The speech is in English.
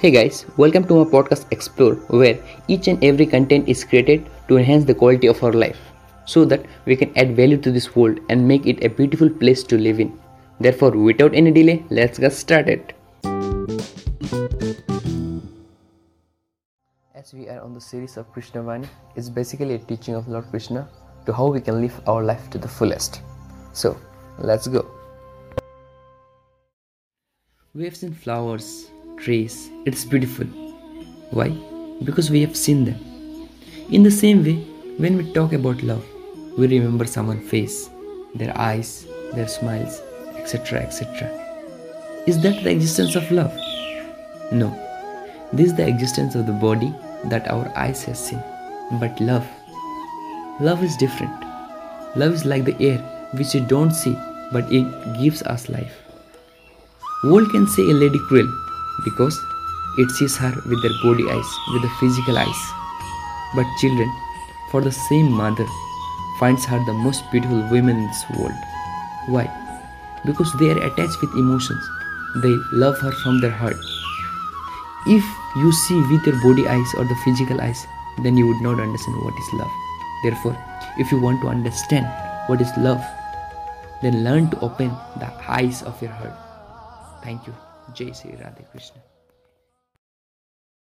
Hey guys, welcome to my podcast Explore, where each and every content is created to enhance the quality of our life so that we can add value to this world and make it a beautiful place to live in. Therefore, without any delay, let's get started. As we are on the series of Krishna Vani, it's basically a teaching of Lord Krishna to how we can live our life to the fullest. So, let's go. We have seen flowers, trees, it's beautiful. Why? Because we have seen them. In the same way, when we talk about love, we remember someone's face, their eyes, their smiles, etc. etc. Is that the existence of love? No. This is the existence of the body that our eyes have seen. But love, love is different. Love is like the air which we don't see, but it gives us life. World can say a lady cruel because it sees her with their body eyes, with the physical eyes. But children, for the same mother, finds her the most beautiful woman in this world. Why? Because they are attached with emotions. They love her from their heart. If you see with your body eyes or the physical eyes, then you would not understand what is love. Therefore, if you want to understand what is love, then learn to open the eyes of your heart. Thank you. Jai Shri Radhe Krishna